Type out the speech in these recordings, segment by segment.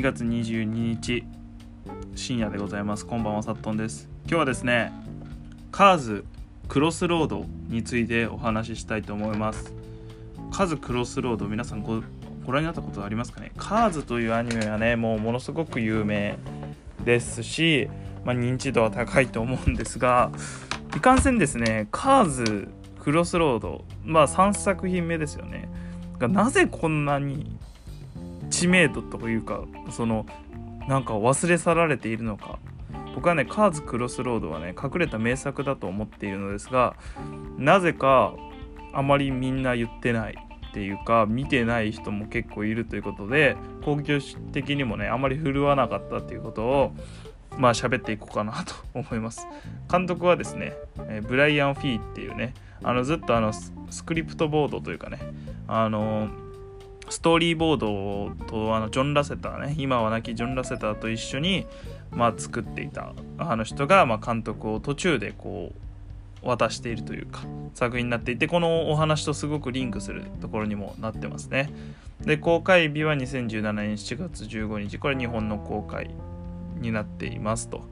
2月22日深夜でございます。こんばんはさっとんです。今日はですねカーズクロスロードについてお話ししたいと思います。カーズクロスロード皆さんごご覧になったことありますかね？カーズというアニメはねもうものすごく有名ですし、まあ、認知度は高いと思うんですがいかんせんですねカーズクロスロードまあ3作品目ですよね。がなぜこんなに知名度というかそのなんか忘れ去られているのか。僕はねカーズクロスロードはね隠れた名作だと思っているのですがなぜかあまりみんな言ってないっていうか見てない人も結構いるということで興行的にもねあまり振るわなかったっていうことをまあ喋っていこうかなと 思います。監督はですねブライアン・フィーっていうねあのずっとあのスクリプトボードというかねあのストーリーボードとあのジョン・ラセターね今は亡きジョン・ラセターと一緒に、まあ、作っていたあの人が、まあ、監督を途中でこう渡しているというか作品になっていてこのお話とすごくリンクするところにもなってますね。で公開日は2017年7月15日これ日本の公開になっていますと。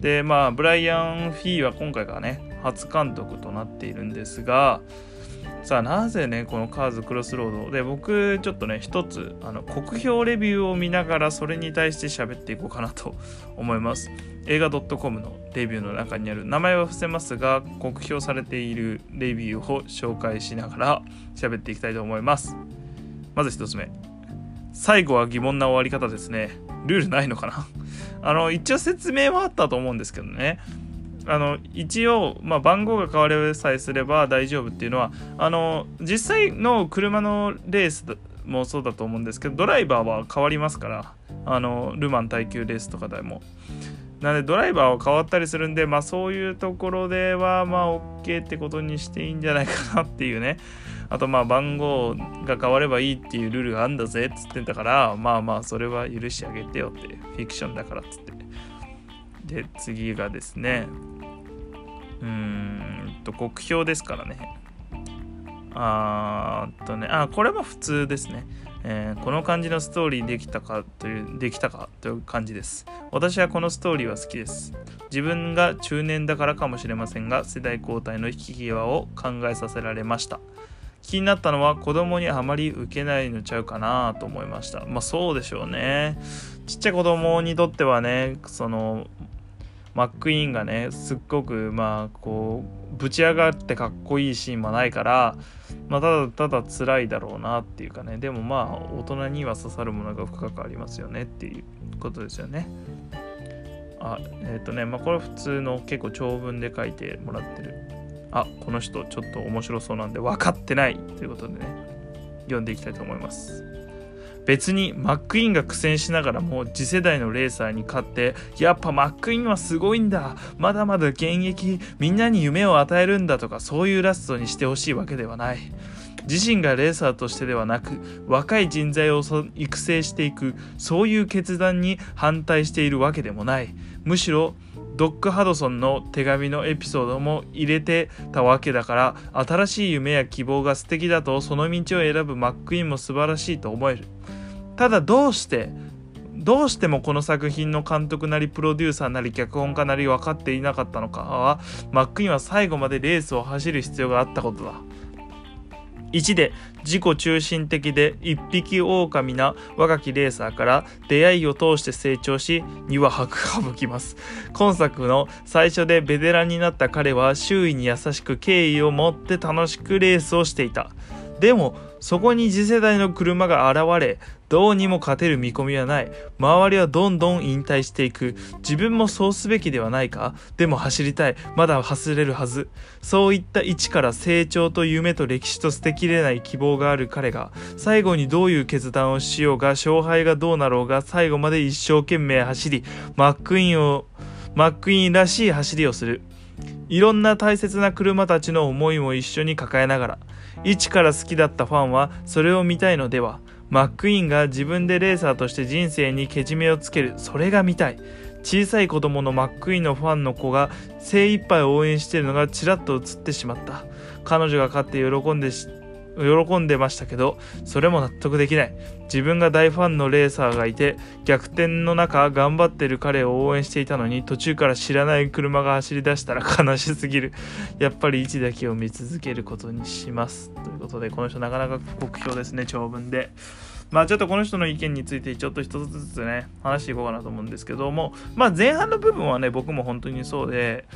でまあブライアン・フィーは今回がね初監督となっているんですがさあなぜねこのカーズクロスロードで僕ちょっとね一つあの国評レビューを見ながらそれに対して喋っていこうかなと思います。映画 .com のレビューの中にある名前は伏せますが酷評されているレビューを紹介しながら喋っていきたいと思います。まず一つ目。最後は疑問な終わり方ですね。ルールないのかな？あの一応説明はあったと思うんですけどね。あの一応、まあ、番号が変われさえすれば大丈夫っていうのはあの実際の車のレースもそうだと思うんですけどドライバーは変わりますからあのルマン耐久レースとかでも。なのでドライバーは変わったりするんで、まあ、そういうところではまあ OK ってことにしていいんじゃないかなっていうね。あとまあ番号が変わればいいっていうルールがあんだぜっつってんだからまあまあそれは許してあげてよってフィクションだからっつって。で次がですね。うんと国評ですからね。あーっとねあこれは普通ですね、えー、この感じのストーリーできたかというできたかという感じです。私はこのストーリーは好きです。自分が中年だからかもしれませんが世代交代の引き際を考えさせられました。気になったのは子供にあまり受けないのちゃうかなと思いました。まあそうでしょうね。ちっちゃい子供にとってはねそのマック・イーンがねすっごくまあこうぶち上がってかっこいいシーンもないから、まあ、ただただ辛いだろうなっていうかねでもまあ大人には刺さるものが深くありますよねっていうことですよね。あえっ、ー、とねまあこれ普通の結構長文で書いてもらってるあこの人ちょっと面白そうなんで分かってないということでね読んでいきたいと思います。別にマックイーンが苦戦しながらも次世代のレーサーに勝ってやっぱマックイーンはすごいんだ。まだまだ現役みんなに夢を与えるんだとかそういうラストにしてほしいわけではない。自身がレーサーとしてではなく若い人材を育成していくそういう決断に反対しているわけでもない。むしろドック・ハドソンの手紙のエピソードも入れてたわけだから新しい夢や希望が素敵だとその道を選ぶマックイーンも素晴らしいと思える。ただどうしてどうしてもこの作品の監督なりプロデューサーなり脚本家なり分かっていなかったのかはマックイーンは最後までレースを走る必要があったことだ。1で自己中心的で一匹狼な若きレーサーから出会いを通して成長し2は白省きます。今作の最初でベテランになった彼は周囲に優しく敬意を持って楽しくレースをしていた。でもそこに次世代の車が現れどうにも勝てる見込みはない。周りはどんどん引退していく。自分もそうすべきではないか。でも走りたい。まだ走れるはず。そういった位置から成長と夢と歴史と捨てきれない希望がある彼が最後にどういう決断をしようが勝敗がどうなろうが最後まで一生懸命走りマックインをマックインらしい走りをする。いろんな大切な車たちの思いも一緒に抱えながら一から好きだったファンはそれを見たいのでは。マックイーンが自分でレーサーとして人生にけじめをつける。それが見たい。小さい子供のマックイーンのファンの子が精一杯応援しているのがちらっと映ってしまった。彼女が勝って喜んで喜んでましたけどそれも納得できない。自分が大ファンのレーサーがいて逆転の中頑張ってる彼を応援していたのに途中から知らない車が走り出したら悲しすぎる。やっぱり位置だけを見続けることにします。ということでこの人なかなか酷評ですね長文で。まあちょっとこの人の意見についてちょっと一つずつね話していこうかなと思うんですけども。まあ前半の部分はね僕も本当にそうで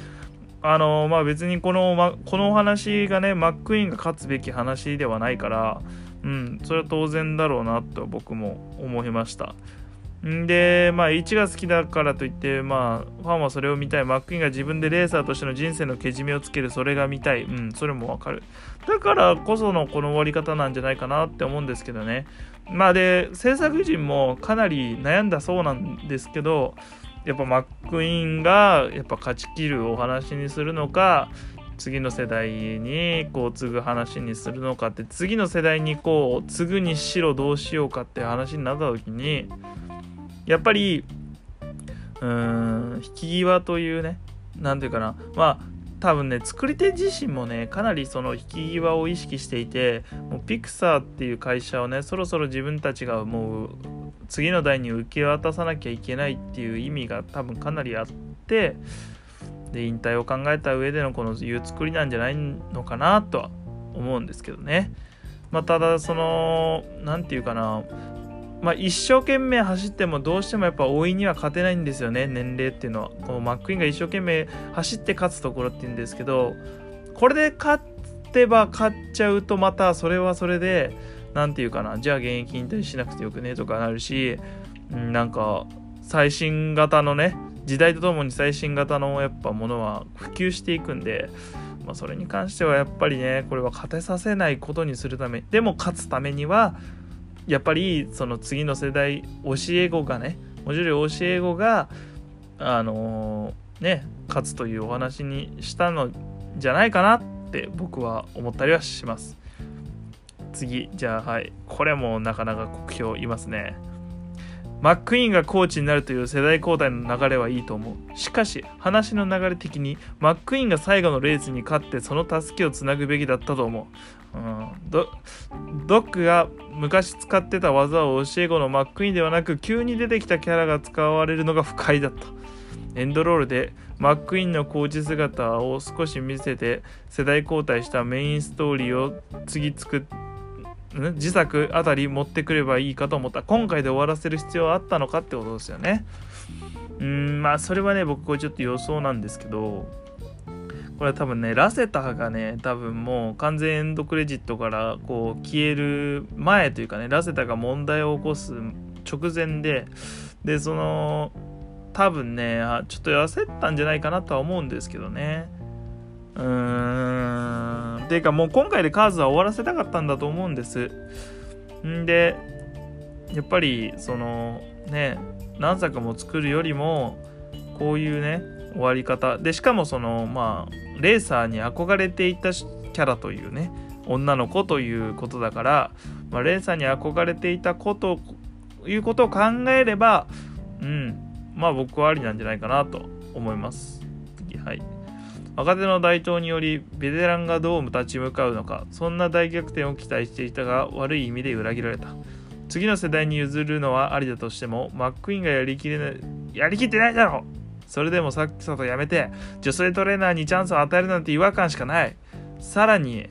あのまあ別にこの、ま、このお話がねマックイーンが勝つべき話ではないからうんそれは当然だろうなと僕も思いました。んでまあ1が好きだからといってまあファンはそれを見たい。マックイーンが自分でレーサーとしての人生のけじめをつけるそれが見たい。うんそれもわかる。だからこそのこの終わり方なんじゃないかなって思うんですけどね。まあで制作陣もかなり悩んだそうなんですけどやっぱマックイーンがやっぱ勝ちきるお話にするのか次の世代にこう継ぐ話にするのかって次の世代にこう継ぐにしろどうしようかって話になった時にやっぱりうーん引き際というね何て言うかなまあ多分ね作り手自身もねかなりその引き際を意識していてもうピクサーっていう会社をねそろそろ自分たちがもう次の代に受け渡さなきゃいけないっていう意味が多分かなりあってで引退を考えた上でのこのいう作りなんじゃないのかなとは思うんですけどね。まあ、ただその何て言うかな。まあ、一生懸命走ってもどうしてもやっぱ老いには勝てないんですよね。年齢っていうのは。このマックイーンが一生懸命走って勝つところっていうんですけどこれで勝てば勝っちゃうとまたそれはそれで何て言うかなじゃあ現役引退しなくてよくねとかなるしなんか最新型のね時代とともに最新型のやっぱものは普及していくんで、まあ、それに関してはやっぱりねこれは勝てさせないことにするためでも勝つためにはやっぱりその次の世代教え子がね文字通り教え子があのー、ね勝つというお話にしたのじゃないかなって僕は思ったりはします。次じゃあはいこれもなかなか酷評いますねマックイーンがコーチになるという世代交代の流れはいいと思う。しかし、話の流れ的に、マックイーンが最後のレースに勝ってその助けをつなぐべきだったと思う。うん、ドドックが昔使ってた技を教え子のマックイーンではなく、急に出てきたキャラが使われるのが不快だった。エンドロールでマックイーンのコーチ姿を少し見せて世代交代したメインストーリーを次作って自作あたり持ってくればいいかと思った。今回で終わらせる必要はあったのかってことですよね。うんまあそれはね僕これちょっと予想なんですけどこれは多分ねラセタがね多分もう完全エンドクレジットからこう消える前というかねラセタが問題を起こす直前ででその多分ねちょっと焦ったんじゃないかなとは思うんですけどね。うーん。ていうかもう今回でカーズは終わらせたかったんだと思うんです。んで、やっぱりそのね、何作も作るよりも、こういうね、終わり方。で、しかもその、まあ、レーサーに憧れていたキャラというね、女の子ということだから、まあ、レーサーに憧れていたこということを考えれば、うん、まあ僕はありなんじゃないかなと思います。はい。若手の台頭によりベテランがどう立ち向かうのかそんな大逆転を期待していたが悪い意味で裏切られた。次の世代に譲るのはありだとしてもマックイーンがやりきれないやりきってないだろそれでもさっさとやめて女性トレーナーにチャンスを与えるなんて違和感しかない。さらに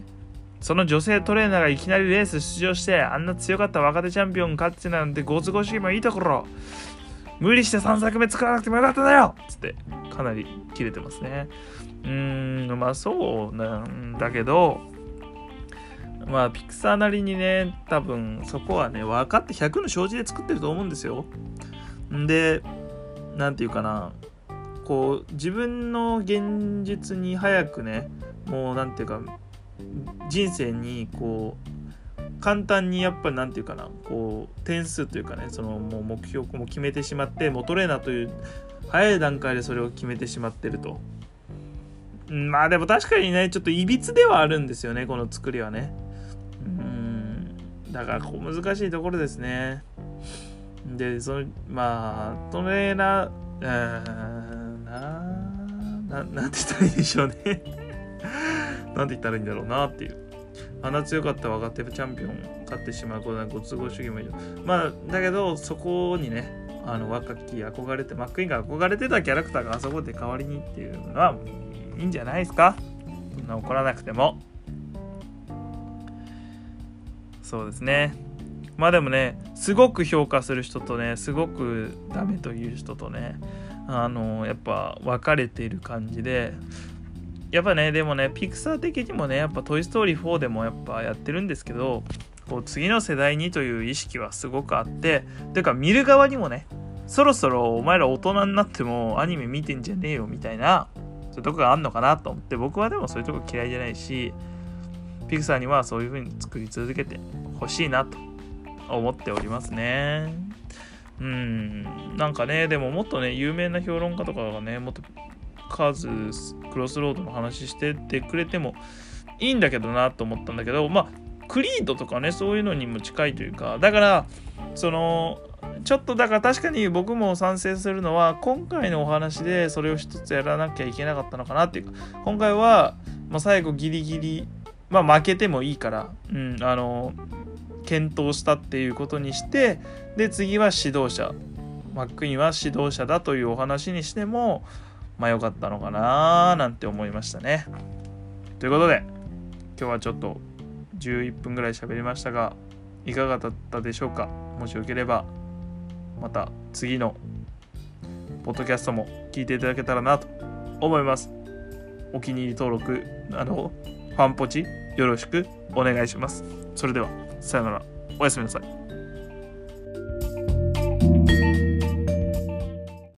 その女性トレーナーがいきなりレース出場してあんな強かった若手チャンピオン勝ってなんてご都合主義もいいところ。無理して3作目作らなくてもよかっただよ。つってかなり切れてますね。うーんまあそうなんだけどまあピクサーなりにね多分そこはね分かって100の障子で作ってると思うんですよ。んで何て言うかなこう自分の現実に早くねもう何て言うか人生にこう簡単にやっぱり何て言うかなこう点数というかねそのもう目標も決めてしまってもうトレーナーという早い段階でそれを決めてしまってると。まあでも確かにね、ちょっといびつではあるんですよね、この作りはね。うん。だからこう難しいところですね。で、その、まあ、トレーナー、うーん、な、な、なんて言ったらいいでしょうね。なんて言ったらいいんだろうなっていう。あんな強かった若手チャンピオン勝ってしまうことはご都合主義もいるまあだけどそこにねあの若き憧れてマックイーンが憧れてたキャラクターがあそこで代わりにっていうのはいいんじゃないですか？そんな怒らなくても。そうですね。まあでもねすごく評価する人とねすごくダメという人とねあのやっぱ分かれている感じでやっぱねでもねピクサー的にもねやっぱ「トイ・ストーリー4」でもやっぱやってるんですけどこう次の世代にという意識はすごくあってていうか見る側にもねそろそろお前ら大人になってもアニメ見てんじゃねえよみたいなそういうとこがあんのかなと思って僕はでもそういうとこ嫌いじゃないしピクサーにはそういう風に作り続けてほしいなと思っておりますね。うん、なんかね、でももっとね、有名な評論家とかがね、もっと数、クロスロードの話してってくれてもいいんだけどなと思ったんだけど、まあ、クリードとかね、そういうのにも近いというか、だから、その、ちょっとだから確かに僕も賛成するのは今回のお話でそれを一つやらなきゃいけなかったのかなっていうか今回は、まあ、最後ギリギリまあ負けてもいいから、うん、あの検討したっていうことにしてで次は指導者。マックインは指導者だというお話にしてもまあ良かったのかななんて思いましたね。ということで今日はちょっと11分ぐらい喋りましたがいかがだったでしょうか？もしよければ。また次のポッドキャストも聞いていただけたらなと思います。お気に入り登録、あの、ファンポチよろしくお願いします。それでは、さよなら。おやすみなさい。